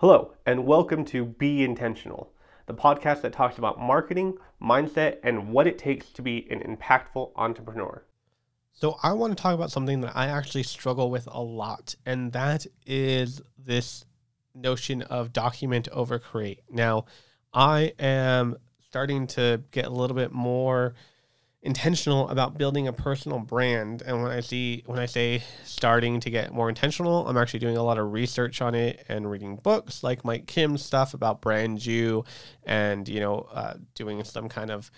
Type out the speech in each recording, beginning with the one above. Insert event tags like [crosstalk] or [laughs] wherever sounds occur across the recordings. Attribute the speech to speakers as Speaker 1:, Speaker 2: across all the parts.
Speaker 1: Hello, and welcome to Be Intentional, the podcast that talks about marketing, mindset, and what it takes to be an impactful entrepreneur.
Speaker 2: So, I want to talk about something that I actually struggle with a lot, and that is this notion of document over create. Now, I am starting to get a little bit more intentional about building a personal brand. And when i see when i say starting to get more intentional i'm actually doing a lot of research on it and reading books like mike kim's stuff about brand you and you know uh, doing some kind of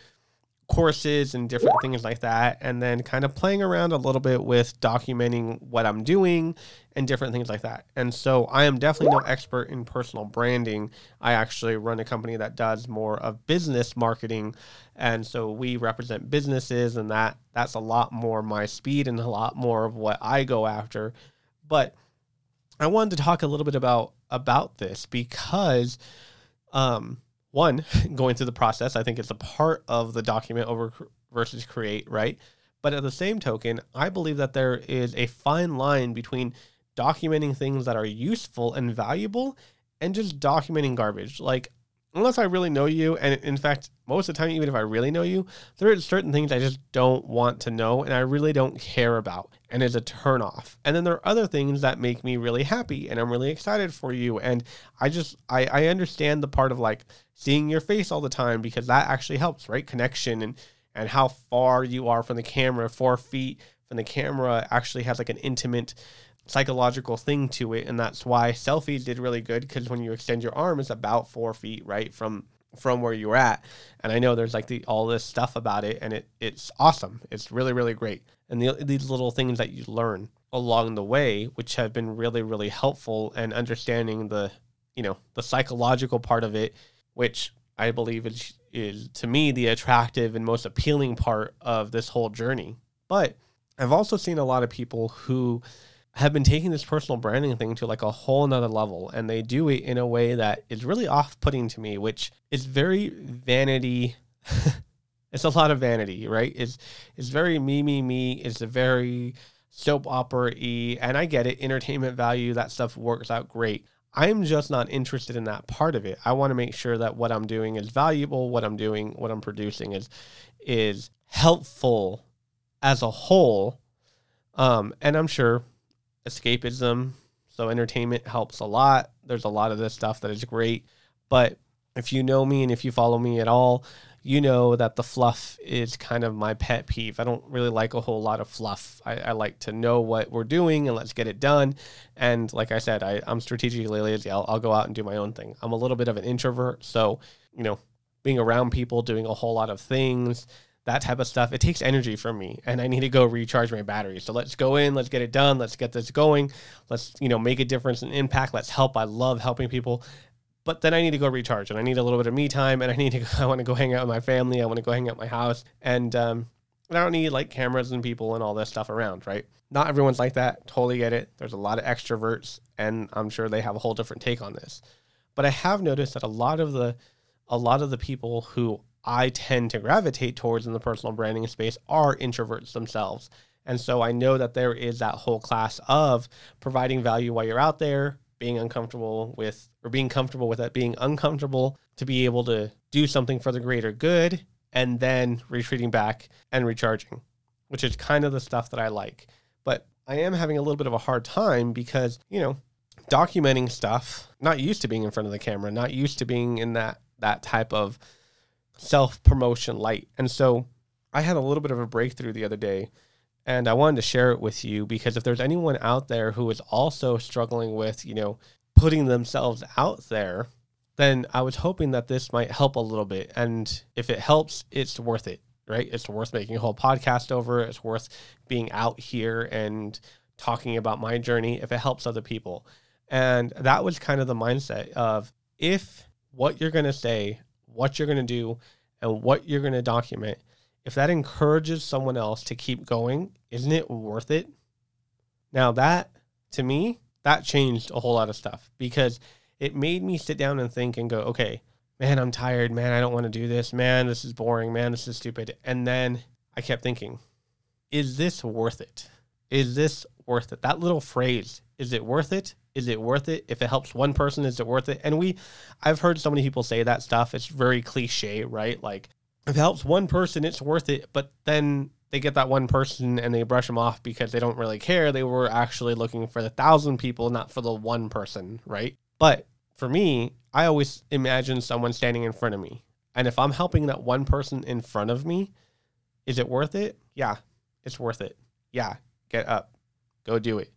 Speaker 2: courses and different things like that and then kind of playing around a little bit with documenting what I'm doing and different things like that. And so I am definitely no expert in personal branding. I actually run a company that does more of business marketing and so we represent businesses and that that's a lot more my speed and a lot more of what I go after. But I wanted to talk a little bit about about this because um one, [laughs] going through the process, I think it's a part of the document over versus create, right? But at the same token, I believe that there is a fine line between documenting things that are useful and valuable and just documenting garbage. Like, unless I really know you, and in fact, most of the time, even if I really know you, there are certain things I just don't want to know and I really don't care about, and it's a turnoff. And then there are other things that make me really happy and I'm really excited for you. And I just, I, I understand the part of like seeing your face all the time because that actually helps, right? Connection and, and how far you are from the camera, four feet from the camera actually has like an intimate psychological thing to it and that's why selfies did really good because when you extend your arm it's about four feet right from from where you're at. And i know there's like the all this stuff about it and it it's awesome. It's really really great. And the, these little things that you learn along the way which have been really really helpful and understanding the you know the psychological part of it which i believe is is to me the attractive and most appealing part of this whole journey. But i've also seen a lot of people who have been taking this personal branding thing to like a whole nother level and they do it in a way that is really off-putting to me which is very vanity. [laughs] It's a lot of vanity right? It's it's very me me me. It's a very soap opera y and i get it. Entertainment value that stuff works out great. I'm just not interested in that part of it. I want to make sure that what i'm doing is valuable what i'm doing what i'm producing is is helpful as a whole. Um, and i'm sure escapism. So entertainment helps a lot. There's a lot of this stuff that is great. But if you know me and if you follow me at all, you know that the fluff is kind of my pet peeve. I don't really like a whole lot of fluff. I, I like to know what we're doing and let's get it done. And like I said, I, I'm strategically lazy. I'll, I'll go out and do my own thing. I'm a little bit of an introvert. So, you know, being around people, doing a whole lot of things, that type of stuff. It takes energy from me and I need to go recharge my battery. So let's go in, let's get it done, let's get this going. Let's, you know, make a difference and impact. Let's help. I love helping people. But then I need to go recharge and I need a little bit of me time and I need to [laughs] I want to go hang out with my family. I want to go hang out my house and um I don't need like cameras and people and all this stuff around, right? Not everyone's like that. Totally get it. There's a lot of extroverts and I'm sure they have a whole different take on this. But I have noticed that a lot of the a lot of the people who I tend to gravitate towards in the personal branding space are introverts themselves. And so I know that there is that whole class of providing value while you're out there, being uncomfortable with, or being comfortable with it, being uncomfortable to be able to do something for the greater good, and then retreating back and recharging, which is kind of the stuff that I like. But I am having a little bit of a hard time because, you know, documenting stuff, not used to being in front of the camera, not used to being in that that type of self promotion light. And so I had a little bit of a breakthrough the other day and I wanted to share it with you because if there's anyone out there who is also struggling with, you know, putting themselves out there, then I was hoping that this might help a little bit. And if it helps, it's worth it, right? It's worth making a whole podcast over. It's worth being out here and talking about my journey if it helps other people. And that was kind of the mindset of if what you're going to say what you're going to do and what you're going to document, if that encourages someone else to keep going, isn't it worth it? Now, that to me, that changed a whole lot of stuff because it made me sit down and think and go, okay, man, I'm tired. Man, I don't want to do this. Man, this is boring. Man, this is stupid. And then I kept thinking, is this worth it? Is this worth it? That little phrase, is it worth it? Is it worth it? If it helps one person, is it worth it? And we, I've heard so many people say that stuff. It's very cliche, right? Like, if it helps one person, it's worth it. But then they get that one person and they brush them off because they don't really care. They were actually looking for the thousand people, not for the one person, right? But for me, I always imagine someone standing in front of me. And if I'm helping that one person in front of me, is it worth it? Yeah, it's worth it. Yeah, get up, go do it.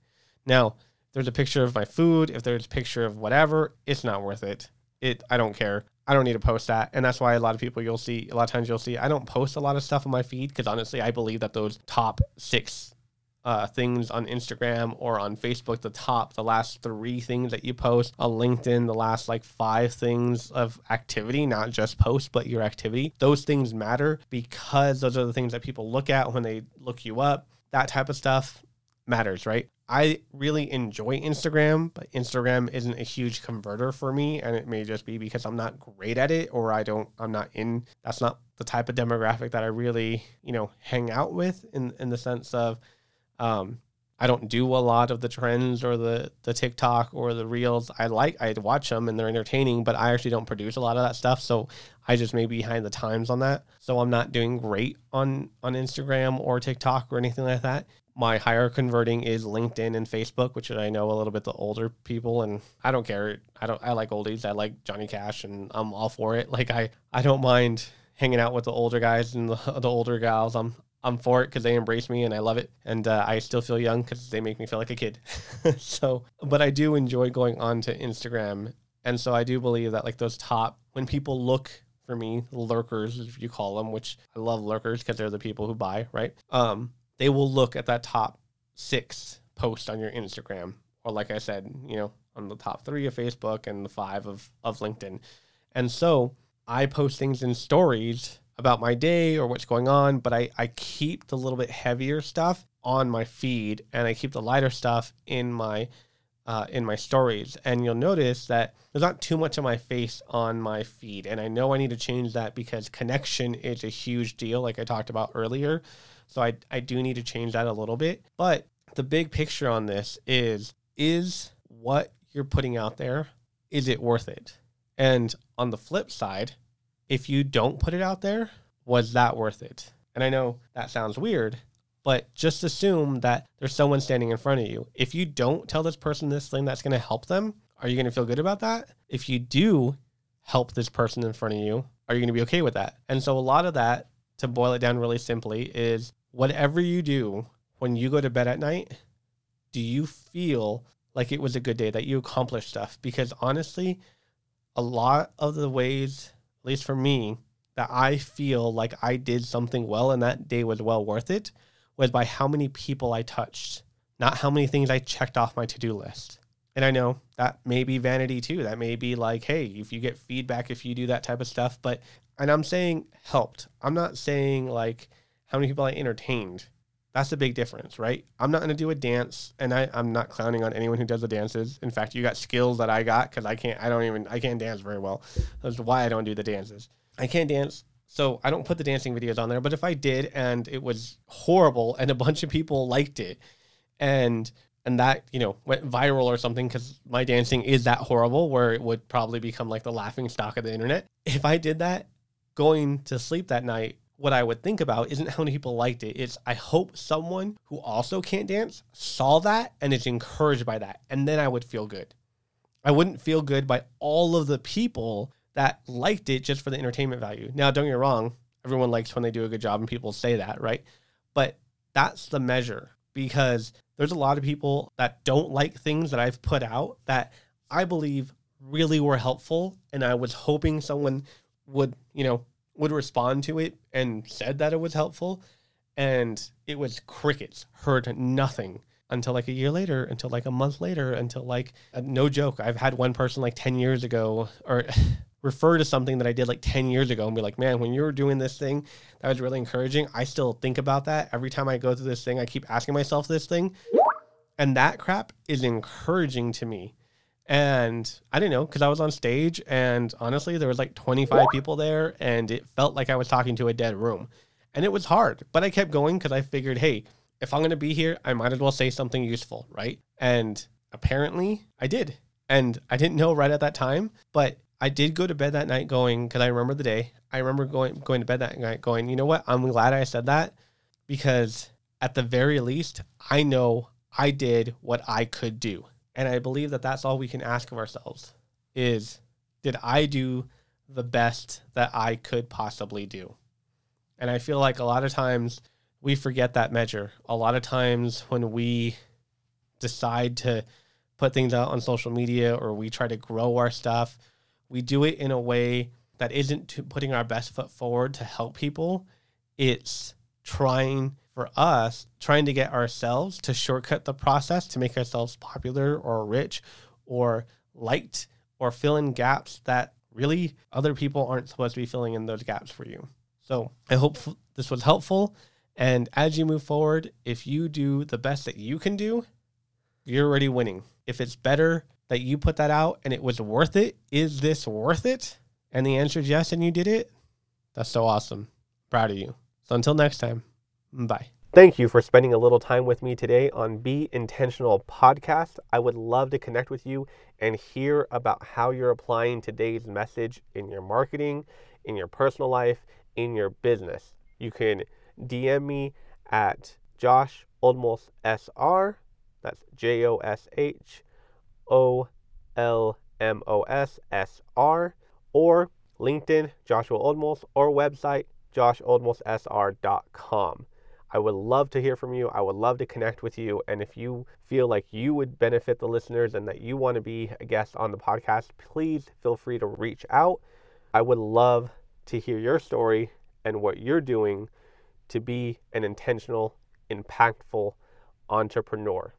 Speaker 2: Now, there's a picture of my food, if there's a picture of whatever, it's not worth it. It I don't care. I don't need to post that. And that's why a lot of people you'll see, a lot of times you'll see, I don't post a lot of stuff on my feed because honestly, I believe that those top six uh, things on Instagram or on Facebook, the top, the last three things that you post on LinkedIn, the last like five things of activity, not just post, but your activity, those things matter because those are the things that people look at when they look you up. That type of stuff matters, right? I really enjoy Instagram, but Instagram isn't a huge converter for me. And it may just be because I'm not great at it or I don't, I'm not in, that's not the type of demographic that I really, you know, hang out with in, in the sense of, um, I don't do a lot of the trends or the the TikTok or the reels. I like I watch them and they're entertaining, but I actually don't produce a lot of that stuff. So I just may be behind the times on that. So I'm not doing great on on Instagram or TikTok or anything like that my higher converting is LinkedIn and Facebook, which I know a little bit the older people, and I don't care. I don't. I like oldies. I like Johnny Cash, and I'm all for it. Like I, I don't mind hanging out with the older guys and the, the older gals. I'm I'm for it because they embrace me and I love it, and uh, I still feel young because they make me feel like a kid. [laughs] so, but I do enjoy going on to Instagram, and so I do believe that like those top when people look for me, lurkers, if you call them, which I love lurkers because they're the people who buy, right? Um, they will look at that top six post on your Instagram, or like I said, you know, on the top three of Facebook and the five of, of LinkedIn. And so I post things in stories about my day or what's going on, but I, I keep the little bit heavier stuff on my feed and I keep the lighter stuff in my uh, in my stories. And you'll notice that there's not too much of my face on my feed. And I know I need to change that because connection is a huge deal, like I talked about earlier. So I, I do need to change that a little bit. But the big picture on this is is what you're putting out there, is it worth it? And on the flip side, if you don't put it out there, was that worth it? And I know that sounds weird, but just assume that there's someone standing in front of you. If you don't tell this person this thing that's going to help them, are you going to feel good about that? If you do help this person in front of you, are you going to be okay with that? And so a lot of that, to boil it down really simply, is whatever you do when you go to bed at night, do you feel like it was a good day that you accomplished stuff? Because honestly, a lot of the ways, at least for me, that I feel like I did something well and that day was well worth it was by how many people I touched, not how many things I checked off my to do list. And I know that may be vanity too. That may be like, hey, if you get feedback, if you do that type of stuff. But, and I'm saying helped. I'm not saying like, how many people I entertained. That's a big difference, right? I'm not going to do a dance, and I, I'm not clowning on anyone who does the dances. In fact, you got skills that I got because I can't, I don't even, I can't dance very well. That's why I don't do the dances. I can't dance, so I don't put the dancing videos on there. But if I did and it was horrible and a bunch of people liked it, and and that you know went viral or something because my dancing is that horrible where it would probably become like the laughing stock of the internet. If I did that, going to sleep that night what I would think about isn't how many people liked it. It's I hope someone who also can't dance saw that and is encouraged by that. And then I would feel good. I wouldn't feel good by all of the people that liked it just for the entertainment value. Now, don't get me wrong, everyone likes when they do a good job and people say that, right? But that's the measure because there's a lot of people that don't like things that I've put out that I believe really were helpful. And I was hoping someone would, you know, would respond to it and said that it was helpful. And it was crickets, heard nothing until like a year later, until like a month later, until like, uh, no joke, I've had one person like 10 years ago or [laughs] refer to something that I did like 10 years ago and be like, man, when you were doing this thing, that was really encouraging. I still think about that every time I go through this thing. I keep asking myself this thing. And that crap is encouraging to me. And I didn't know because I was on stage and honestly, there was like 25 people there and it felt like I was talking to a dead room. And it was hard, but I kept going because I figured, hey, if I'm to be here, I might as well say something useful, right? And apparently I did. And I didn't know right at that time, but I did go to bed that night going, because I remember the day. I remember going going to bed that night going, you know what? I'm glad I said that because at the very least, I know I did what I could do. And I believe that that's all we can ask of ourselves is did I do the best that I could possibly do? And I feel like a lot of times we forget that measure. A lot of times when we decide to put things out on social media or we try to grow our stuff, we do it in a way that isn't putting our best foot forward to help people. It's trying for us, trying to get ourselves to shortcut the process to make ourselves popular or rich or liked or fill in gaps that really other people aren't supposed to be filling in those gaps for you. So I hope this was helpful. And as you move forward, if you do the best that you can do, you're already winning. If it's better that you put that out and it was worth it, is this worth it? And the answer is yes, and you did it. That's so awesome. Proud of you. So until next time, bye.
Speaker 1: Thank you for spending a little time with me today on Be Intentional podcast. I would love to connect with you and hear about how you're applying today's message in your marketing, in your personal life, in your business. You can DM me at Josh Olmos SR. That's J O S H O L M O S S R. Or LinkedIn, Joshua Olmos, or website, josholmossr.com. I would love to hear from you. I would love to connect with you. And if you feel like you would benefit the listeners and that you want to be a guest on the podcast, please feel free to reach out. I would love to hear your story and what you're doing to be an intentional, impactful entrepreneur.